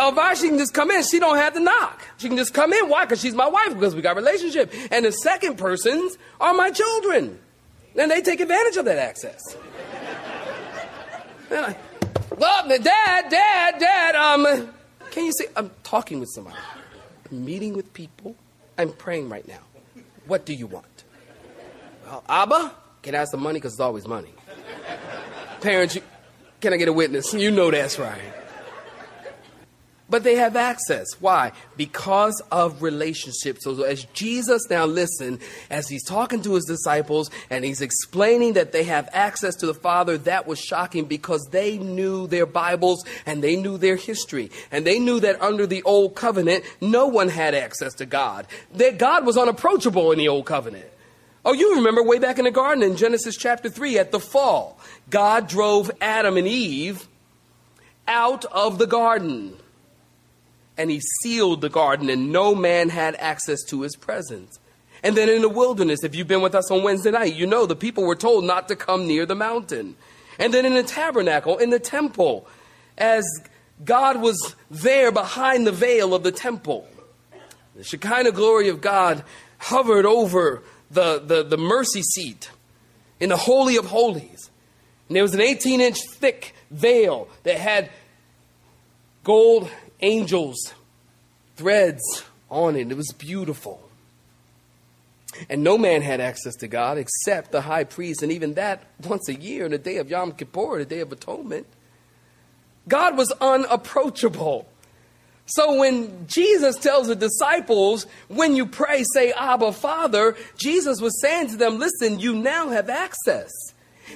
Elvira, she can just come in. She don't have to knock. She can just come in. Why? Because she's my wife. Because we got a relationship. And the second persons are my children, and they take advantage of that access. Well, dad, dad, dad. Um, can you see? I'm talking with somebody. I'm meeting with people. I'm praying right now. What do you want? Well, Abba, can I have some money? Because it's always money. Parents, you, can I get a witness? You know that's right. But they have access. Why? Because of relationships. So as Jesus now listen, as he's talking to his disciples and he's explaining that they have access to the Father, that was shocking because they knew their Bibles and they knew their history. And they knew that under the old covenant, no one had access to God. That God was unapproachable in the old covenant. Oh, you remember way back in the garden in Genesis chapter 3 at the fall, God drove Adam and Eve out of the garden and he sealed the garden, and no man had access to his presence. And then in the wilderness, if you've been with us on Wednesday night, you know the people were told not to come near the mountain. And then in the tabernacle, in the temple, as God was there behind the veil of the temple, the Shekinah glory of God hovered over the, the, the mercy seat in the Holy of Holies. And there was an 18 inch thick veil that had gold angels, threads on it. It was beautiful. And no man had access to God except the high priest, and even that once a year in the day of Yom Kippur, the day of atonement. God was unapproachable. So when Jesus tells the disciples, when you pray, say, Abba, Father, Jesus was saying to them, listen, you now have access.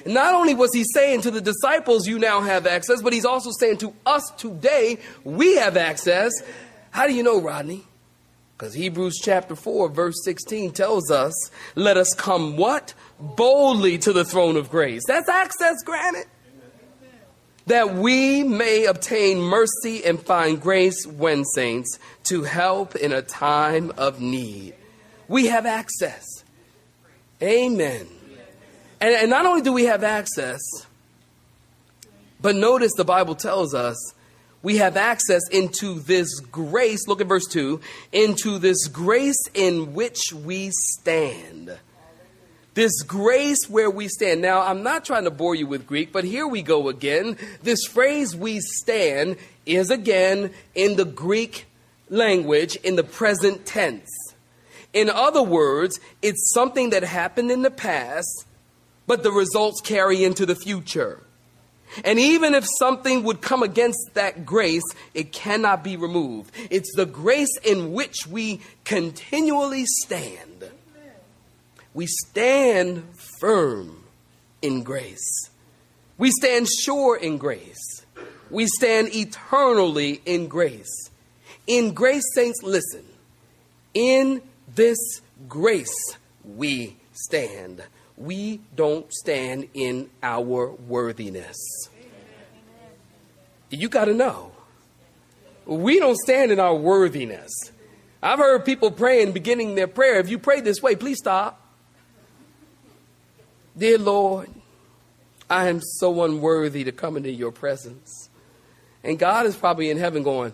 And Not only was he saying to the disciples, You now have access, but he's also saying to us today, We have access. How do you know, Rodney? Because Hebrews chapter 4, verse 16 tells us, Let us come what? Boldly to the throne of grace. That's access granted. That we may obtain mercy and find grace when saints to help in a time of need. We have access. Amen. And, and not only do we have access, but notice the Bible tells us we have access into this grace. Look at verse 2 into this grace in which we stand. This grace where we stand. Now, I'm not trying to bore you with Greek, but here we go again. This phrase we stand is again in the Greek language in the present tense. In other words, it's something that happened in the past but the results carry into the future. And even if something would come against that grace, it cannot be removed. It's the grace in which we continually stand. We stand firm in grace. We stand sure in grace. We stand eternally in grace. In grace, saints, listen. In this grace we stand we don't stand in our worthiness. You got to know. We don't stand in our worthiness. I've heard people praying, beginning their prayer. If you pray this way, please stop. Dear Lord, I am so unworthy to come into your presence. And God is probably in heaven going,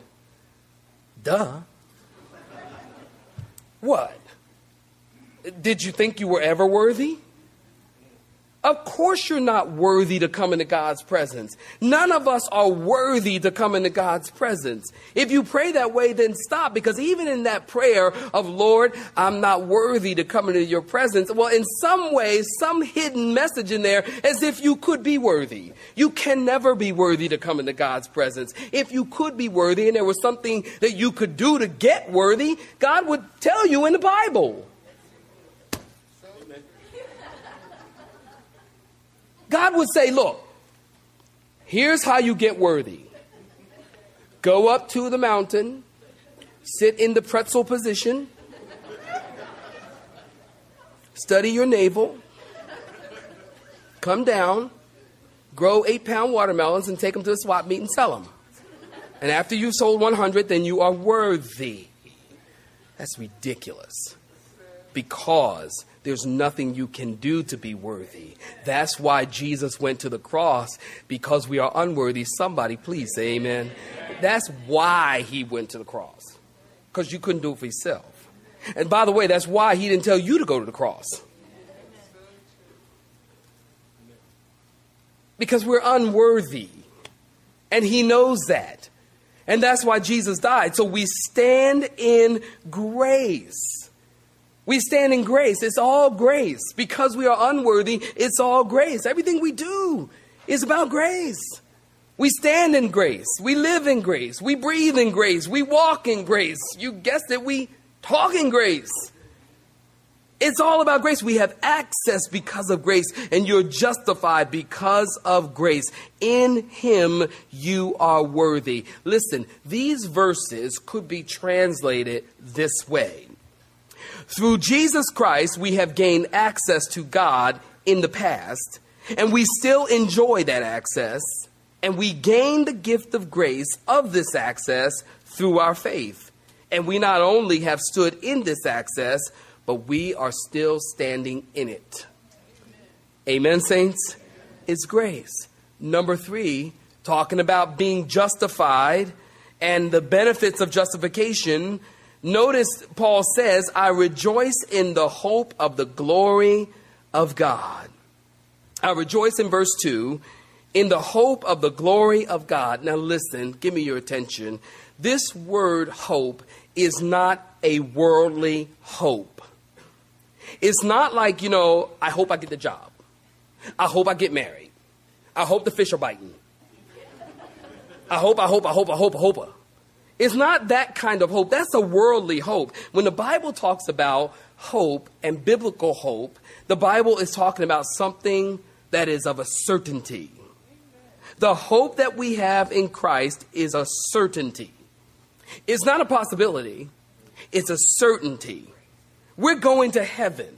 duh. What? Did you think you were ever worthy? Of course, you're not worthy to come into God's presence. None of us are worthy to come into God's presence. If you pray that way, then stop because even in that prayer of, Lord, I'm not worthy to come into your presence, well, in some way, some hidden message in there as if you could be worthy. You can never be worthy to come into God's presence. If you could be worthy and there was something that you could do to get worthy, God would tell you in the Bible. God would say, Look, here's how you get worthy go up to the mountain, sit in the pretzel position, study your navel, come down, grow eight pound watermelons, and take them to the swap meet and sell them. And after you've sold 100, then you are worthy. That's ridiculous. Because there's nothing you can do to be worthy. That's why Jesus went to the cross, because we are unworthy. Somebody, please say amen. That's why he went to the cross, because you couldn't do it for yourself. And by the way, that's why he didn't tell you to go to the cross. Because we're unworthy. And he knows that. And that's why Jesus died. So we stand in grace. We stand in grace. It's all grace. Because we are unworthy, it's all grace. Everything we do is about grace. We stand in grace. We live in grace. We breathe in grace. We walk in grace. You guessed it, we talk in grace. It's all about grace. We have access because of grace, and you're justified because of grace. In Him, you are worthy. Listen, these verses could be translated this way through Jesus Christ, we have gained access to God in the past, and we still enjoy that access, and we gain the gift of grace of this access through our faith. And we not only have stood in this access, but we are still standing in it. Amen, saints? It's grace. Number three, talking about being justified and the benefits of justification Notice Paul says, I rejoice in the hope of the glory of God. I rejoice in verse 2 in the hope of the glory of God. Now, listen, give me your attention. This word hope is not a worldly hope. It's not like, you know, I hope I get the job. I hope I get married. I hope the fish are biting. I hope, I hope, I hope, I hope, I hope. It's not that kind of hope. That's a worldly hope. When the Bible talks about hope and biblical hope, the Bible is talking about something that is of a certainty. The hope that we have in Christ is a certainty. It's not a possibility, it's a certainty. We're going to heaven.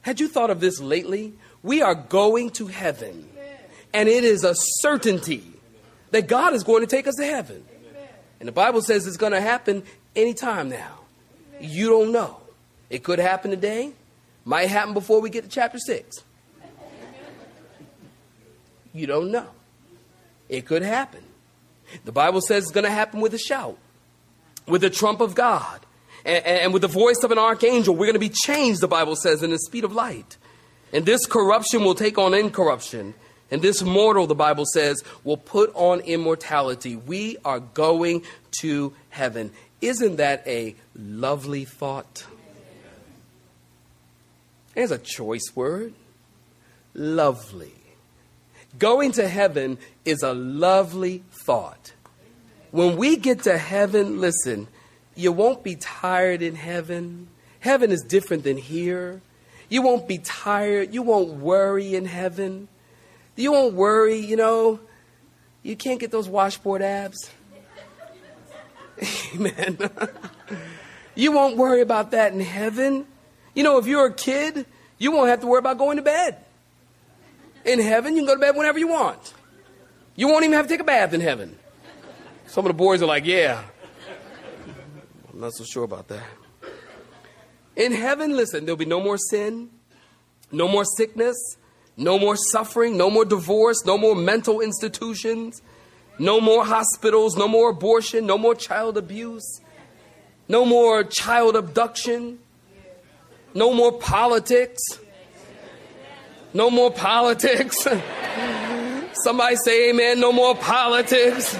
Had you thought of this lately? We are going to heaven. And it is a certainty that God is going to take us to heaven. And the Bible says it's going to happen anytime now. You don't know. It could happen today, might happen before we get to chapter 6. You don't know. It could happen. The Bible says it's going to happen with a shout, with the trump of God, and, and with the voice of an archangel. We're going to be changed, the Bible says, in the speed of light. And this corruption will take on incorruption and this mortal, the Bible says, will put on immortality. We are going to heaven. Isn't that a lovely thought? There's a choice word lovely. Going to heaven is a lovely thought. When we get to heaven, listen, you won't be tired in heaven. Heaven is different than here. You won't be tired. You won't worry in heaven. You won't worry, you know, you can't get those washboard abs. Amen. you won't worry about that in heaven. You know, if you're a kid, you won't have to worry about going to bed. In heaven, you can go to bed whenever you want. You won't even have to take a bath in heaven. Some of the boys are like, yeah. I'm not so sure about that. In heaven, listen, there'll be no more sin, no more sickness, no more suffering, no more divorce, no more mental institutions, no more hospitals, no more abortion, no more child abuse, no more child abduction, no more politics, No more politics. Somebody say amen. No more politics.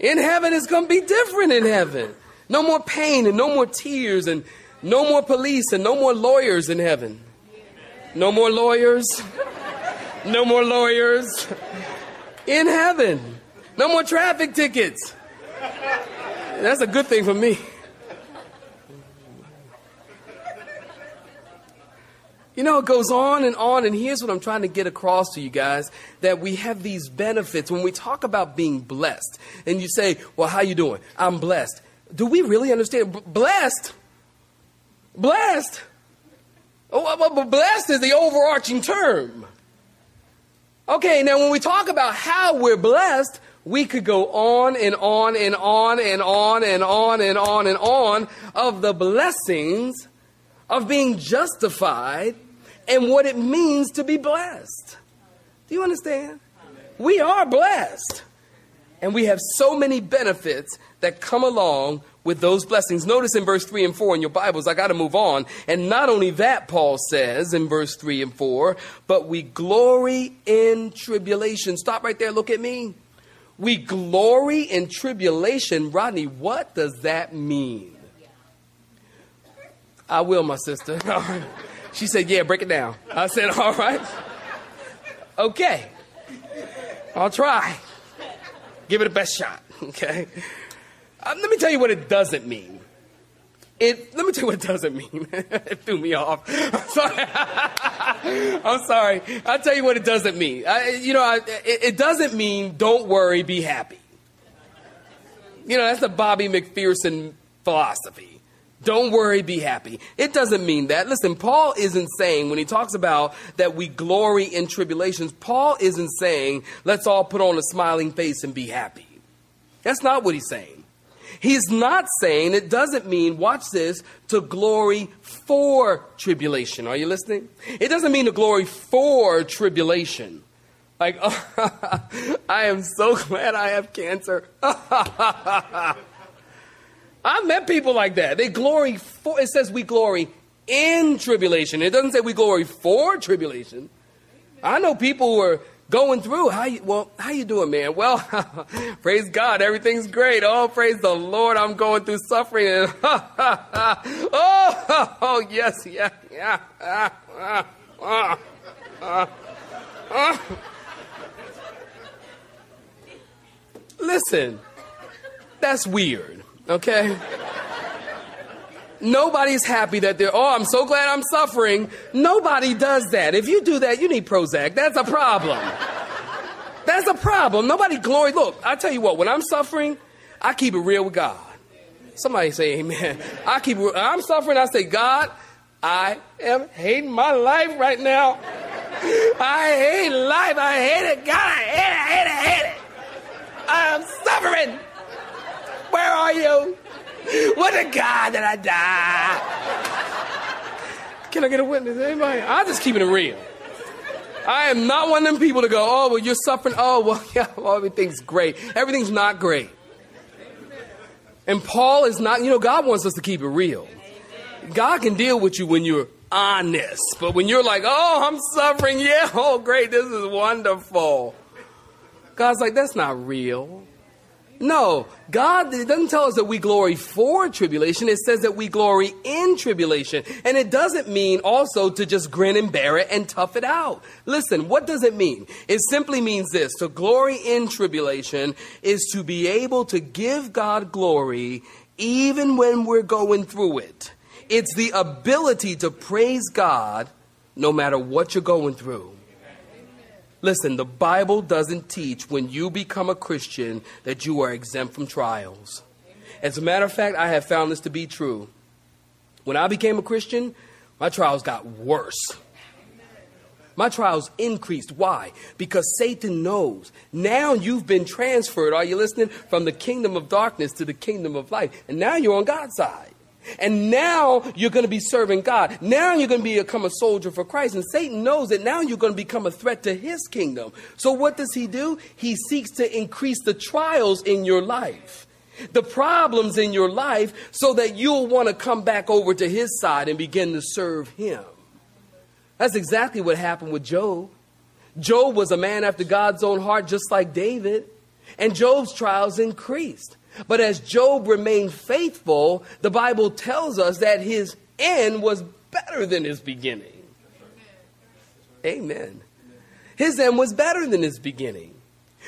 In heaven, it's going to be different in heaven. No more pain and no more tears and no more police and no more lawyers in heaven. No more lawyers. No more lawyers in heaven. No more traffic tickets. That's a good thing for me. You know, it goes on and on, and here's what I'm trying to get across to you guys that we have these benefits. When we talk about being blessed, and you say, Well, how you doing? I'm blessed. Do we really understand? B- blessed? Blessed? Oh, but blessed is the overarching term. Okay, now when we talk about how we're blessed, we could go on and on and on and on and on and on and on of the blessings of being justified and what it means to be blessed. Do you understand? We are blessed. And we have so many benefits that come along with those blessings. Notice in verse 3 and 4 in your Bibles, I got to move on. And not only that, Paul says in verse 3 and 4, but we glory in tribulation. Stop right there, look at me. We glory in tribulation. Rodney, what does that mean? I will, my sister. She said, Yeah, break it down. I said, All right. Okay. I'll try. Give it a best shot. Okay. Um, let me tell you what it doesn't mean. It, let me tell you what it doesn't mean. it threw me off. I'm sorry. I'm sorry. I'll tell you what it doesn't mean. I, you know, I, it, it doesn't mean don't worry, be happy. You know, that's the Bobby McPherson philosophy. Don't worry, be happy. It doesn't mean that. Listen, Paul isn't saying, when he talks about that we glory in tribulations, Paul isn't saying, let's all put on a smiling face and be happy. That's not what he's saying. He's not saying, it doesn't mean, watch this, to glory for tribulation. Are you listening? It doesn't mean to glory for tribulation. Like, oh, I am so glad I have cancer. I've met people like that. They glory for, it says we glory in tribulation. It doesn't say we glory for tribulation. I know people who are going through. How you, well, how you doing, man? Well, praise God, everything's great. Oh, praise the Lord, I'm going through suffering. And, oh, oh, yes, yeah, yeah. Listen, that's weird. Okay? Nobody's happy that they're, oh, I'm so glad I'm suffering. Nobody does that. If you do that, you need Prozac. That's a problem. That's a problem. Nobody glory. Look, I tell you what, when I'm suffering, I keep it real with God. Somebody say amen. I keep it, I'm suffering, I say, God, I am hating my life right now. I hate life. I hate it. God, I hate it, I hate it, I hate it. I'm suffering. Where are you? What a God that I die. Can I get a witness? Anybody? I'm just keeping it real. I am not one of them people to go, oh, well, you're suffering. Oh, well, yeah, well, everything's great. Everything's not great. And Paul is not, you know, God wants us to keep it real. God can deal with you when you're honest. But when you're like, oh, I'm suffering, yeah, oh, great, this is wonderful. God's like, that's not real. No, God doesn't tell us that we glory for tribulation. It says that we glory in tribulation. And it doesn't mean also to just grin and bear it and tough it out. Listen, what does it mean? It simply means this to glory in tribulation is to be able to give God glory even when we're going through it. It's the ability to praise God no matter what you're going through. Listen, the Bible doesn't teach when you become a Christian that you are exempt from trials. As a matter of fact, I have found this to be true. When I became a Christian, my trials got worse. My trials increased. Why? Because Satan knows. Now you've been transferred, are you listening? From the kingdom of darkness to the kingdom of light. And now you're on God's side. And now you're going to be serving God. Now you're going to become a soldier for Christ. And Satan knows that now you're going to become a threat to his kingdom. So what does he do? He seeks to increase the trials in your life, the problems in your life, so that you'll want to come back over to his side and begin to serve him. That's exactly what happened with Job. Job was a man after God's own heart, just like David, and Job's trials increased. But as Job remained faithful, the Bible tells us that his end was better than his beginning. Amen. His end was better than his beginning.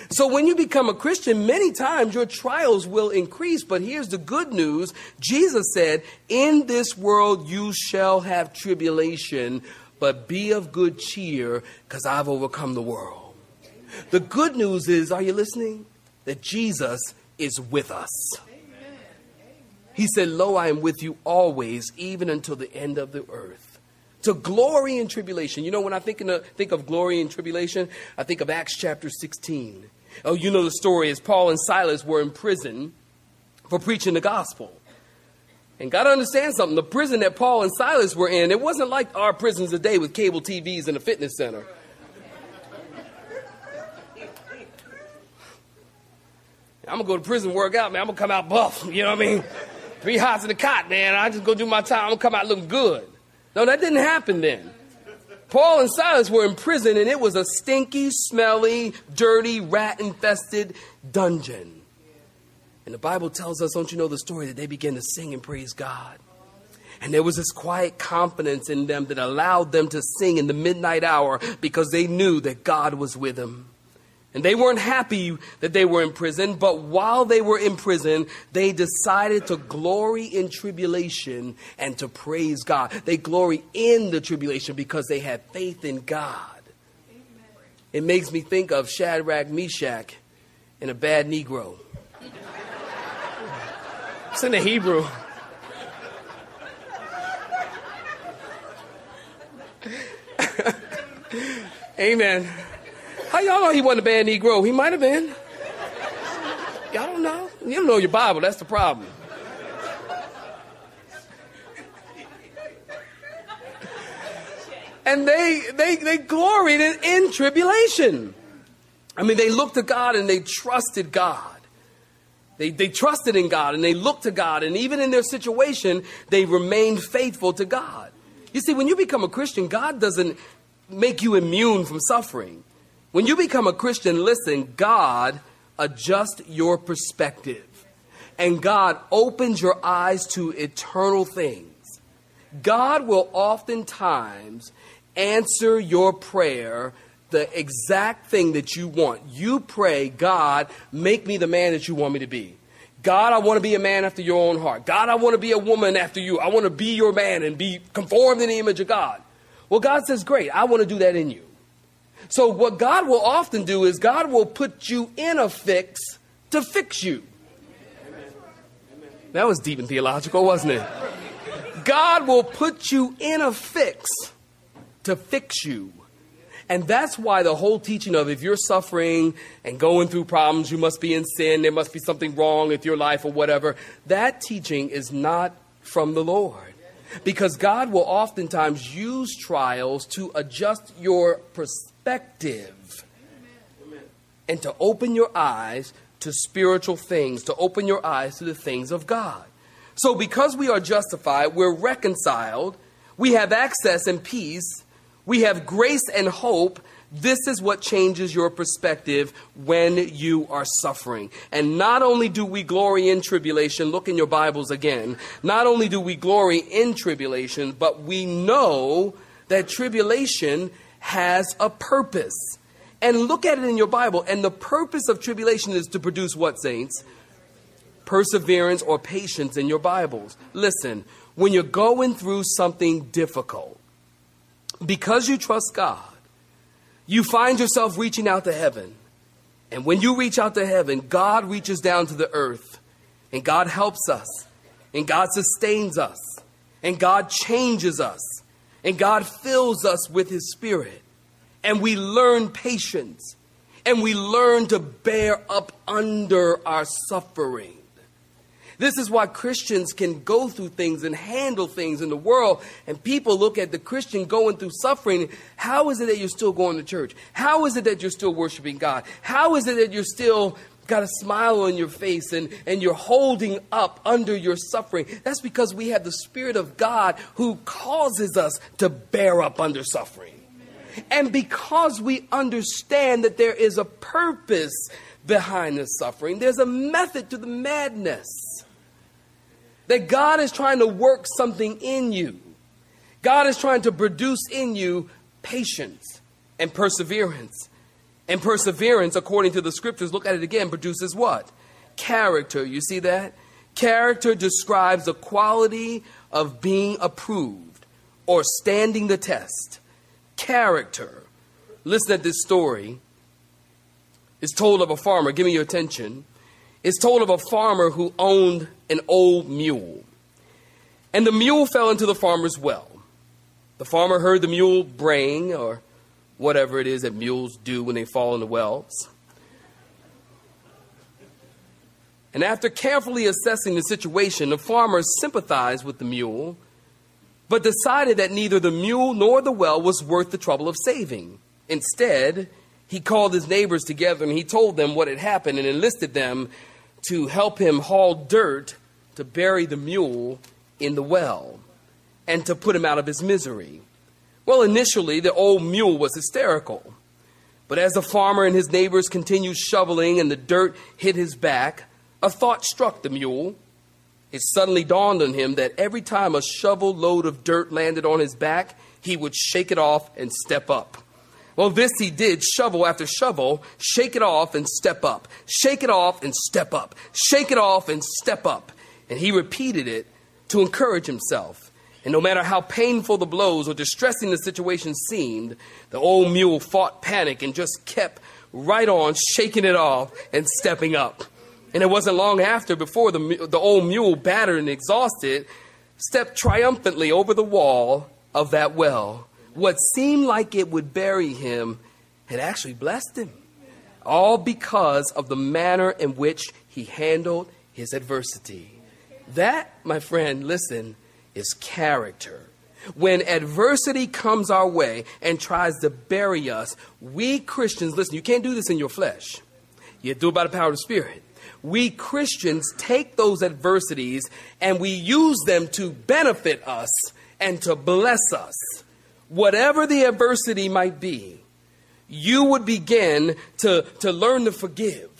So when you become a Christian, many times your trials will increase. But here's the good news Jesus said, In this world you shall have tribulation, but be of good cheer, because I've overcome the world. The good news is, are you listening? That Jesus is with us. He said, Lo, I am with you always, even until the end of the earth. To glory and tribulation. You know, when I think, think of glory and tribulation, I think of Acts chapter 16. Oh, you know the story as Paul and Silas were in prison for preaching the gospel. And got to understand something the prison that Paul and Silas were in, it wasn't like our prisons today with cable TVs and a fitness center. I'm gonna go to prison, work out, man. I'm gonna come out buff. You know what I mean? Three hots in the cot, man. I just go do my time. I'm gonna come out looking good. No, that didn't happen then. Paul and Silas were in prison, and it was a stinky, smelly, dirty, rat infested dungeon. And the Bible tells us, don't you know the story, that they began to sing and praise God. And there was this quiet confidence in them that allowed them to sing in the midnight hour because they knew that God was with them. And they weren't happy that they were in prison, but while they were in prison, they decided to glory in tribulation and to praise God. They glory in the tribulation because they had faith in God. It makes me think of Shadrach, Meshach, and a bad Negro. It's in the Hebrew. Amen. How y'all know he wasn't a bad Negro? He might have been. Y'all don't know. You don't know your Bible. That's the problem. And they they they gloried in, in tribulation. I mean, they looked to God and they trusted God. They, they trusted in God and they looked to God, and even in their situation, they remained faithful to God. You see, when you become a Christian, God doesn't make you immune from suffering. When you become a Christian, listen, God adjusts your perspective. And God opens your eyes to eternal things. God will oftentimes answer your prayer the exact thing that you want. You pray, God, make me the man that you want me to be. God, I want to be a man after your own heart. God, I want to be a woman after you. I want to be your man and be conformed in the image of God. Well, God says, Great, I want to do that in you. So, what God will often do is God will put you in a fix to fix you. That was deep and theological, wasn't it? God will put you in a fix to fix you. And that's why the whole teaching of if you're suffering and going through problems, you must be in sin, there must be something wrong with your life or whatever, that teaching is not from the Lord. Because God will oftentimes use trials to adjust your perspective and to open your eyes to spiritual things, to open your eyes to the things of God. So, because we are justified, we're reconciled, we have access and peace, we have grace and hope, this is what changes your perspective when you are suffering. And not only do we glory in tribulation, look in your Bibles again. Not only do we glory in tribulation, but we know that tribulation has a purpose. And look at it in your Bible. And the purpose of tribulation is to produce what, saints? Perseverance or patience in your Bibles. Listen, when you're going through something difficult, because you trust God, you find yourself reaching out to heaven. And when you reach out to heaven, God reaches down to the earth. And God helps us. And God sustains us. And God changes us. And God fills us with His Spirit. And we learn patience. And we learn to bear up under our suffering. This is why Christians can go through things and handle things in the world, and people look at the Christian going through suffering. How is it that you're still going to church? How is it that you're still worshiping God? How is it that you're still got a smile on your face and, and you're holding up under your suffering. That's because we have the Spirit of God who causes us to bear up under suffering. And because we understand that there is a purpose behind the suffering, there's a method to the madness. That God is trying to work something in you. God is trying to produce in you patience and perseverance. And perseverance, according to the scriptures, look at it again, produces what? Character. You see that? Character describes the quality of being approved or standing the test. Character. Listen at this story. It's told of a farmer. Give me your attention. It's told of a farmer who owned an old mule. And the mule fell into the farmer's well. The farmer heard the mule braying, or whatever it is that mules do when they fall in the wells. And after carefully assessing the situation, the farmer sympathized with the mule, but decided that neither the mule nor the well was worth the trouble of saving. Instead, he called his neighbors together and he told them what had happened and enlisted them to help him haul dirt to bury the mule in the well and to put him out of his misery. Well, initially, the old mule was hysterical. But as the farmer and his neighbors continued shoveling and the dirt hit his back, a thought struck the mule. It suddenly dawned on him that every time a shovel load of dirt landed on his back, he would shake it off and step up. Well, this he did, shovel after shovel, shake it off and step up, shake it off and step up, shake it off and step up. And he repeated it to encourage himself. And no matter how painful the blows or distressing the situation seemed, the old mule fought panic and just kept right on shaking it off and stepping up. And it wasn't long after before the, the old mule, battered and exhausted, stepped triumphantly over the wall of that well. What seemed like it would bury him had actually blessed him. All because of the manner in which he handled his adversity. That, my friend, listen, is character. When adversity comes our way and tries to bury us, we Christians, listen, you can't do this in your flesh. You do it by the power of the Spirit. We Christians take those adversities and we use them to benefit us and to bless us. Whatever the adversity might be, you would begin to, to learn to forgive.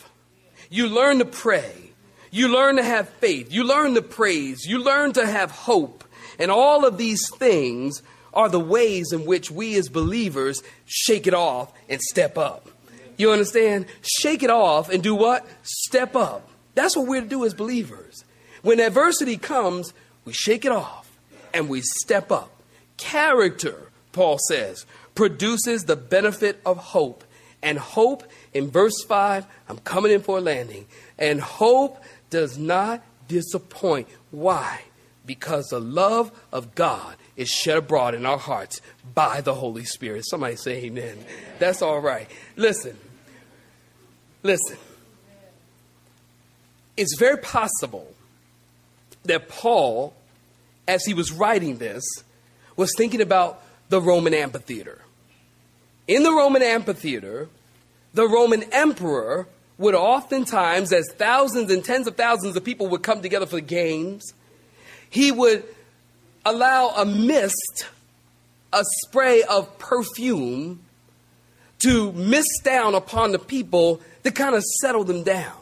You learn to pray. You learn to have faith. You learn to praise. You learn to have hope. And all of these things are the ways in which we as believers shake it off and step up. You understand? Shake it off and do what? Step up. That's what we're to do as believers. When adversity comes, we shake it off and we step up. Character, Paul says, produces the benefit of hope. And hope, in verse 5, I'm coming in for a landing. And hope does not disappoint. Why? because the love of God is shed abroad in our hearts by the Holy Spirit. Somebody say amen. That's all right. Listen, listen. It's very possible that Paul, as he was writing this, was thinking about the Roman amphitheater. In the Roman amphitheater, the Roman emperor would oftentimes, as thousands and tens of thousands of people would come together for the games, he would allow a mist, a spray of perfume to mist down upon the people to kind of settle them down,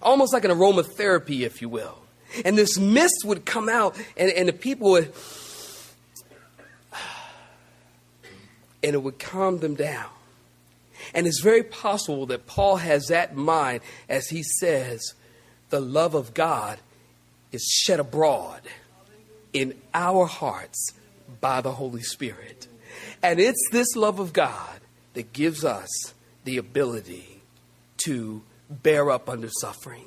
almost like an aromatherapy, if you will. And this mist would come out, and, and the people would, and it would calm them down. And it's very possible that Paul has that in mind as he says, the love of God is shed abroad in our hearts by the Holy Spirit. And it's this love of God that gives us the ability to bear up under suffering.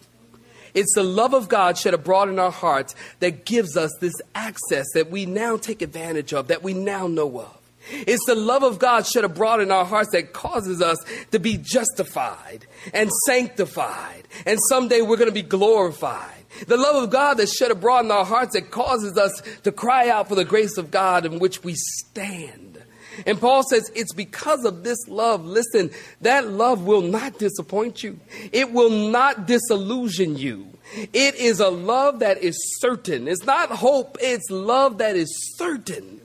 It's the love of God shed abroad in our hearts that gives us this access that we now take advantage of, that we now know of. It's the love of God shed abroad in our hearts that causes us to be justified and sanctified. And someday we're going to be glorified. The love of God that's shed abroad in our hearts that causes us to cry out for the grace of God in which we stand. And Paul says it's because of this love. Listen, that love will not disappoint you. It will not disillusion you. It is a love that is certain. It's not hope, it's love that is certain.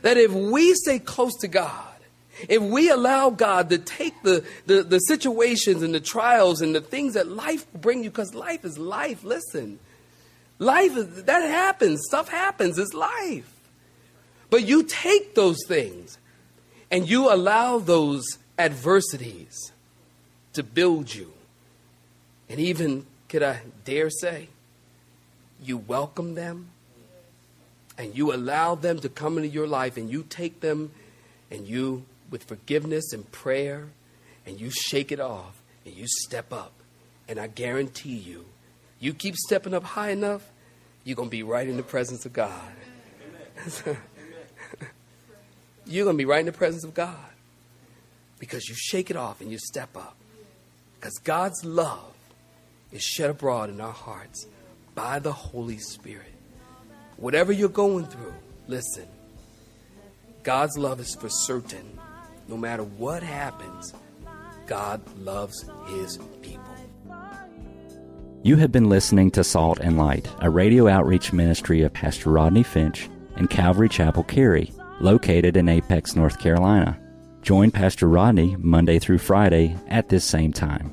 That if we stay close to God, if we allow God to take the, the, the situations and the trials and the things that life bring you, because life is life, listen. Life is, that happens. Stuff happens. It's life. But you take those things and you allow those adversities to build you. And even, could I dare say, you welcome them and you allow them to come into your life and you take them and you, with forgiveness and prayer, and you shake it off and you step up. And I guarantee you, you keep stepping up high enough, you're going to be right in the presence of God. you're going to be right in the presence of God because you shake it off and you step up. Because God's love is shed abroad in our hearts by the Holy Spirit. Whatever you're going through, listen. God's love is for certain. No matter what happens, God loves his people. You have been listening to Salt and Light, a radio outreach ministry of Pastor Rodney Finch and Calvary Chapel Cary, located in Apex, North Carolina. Join Pastor Rodney Monday through Friday at this same time.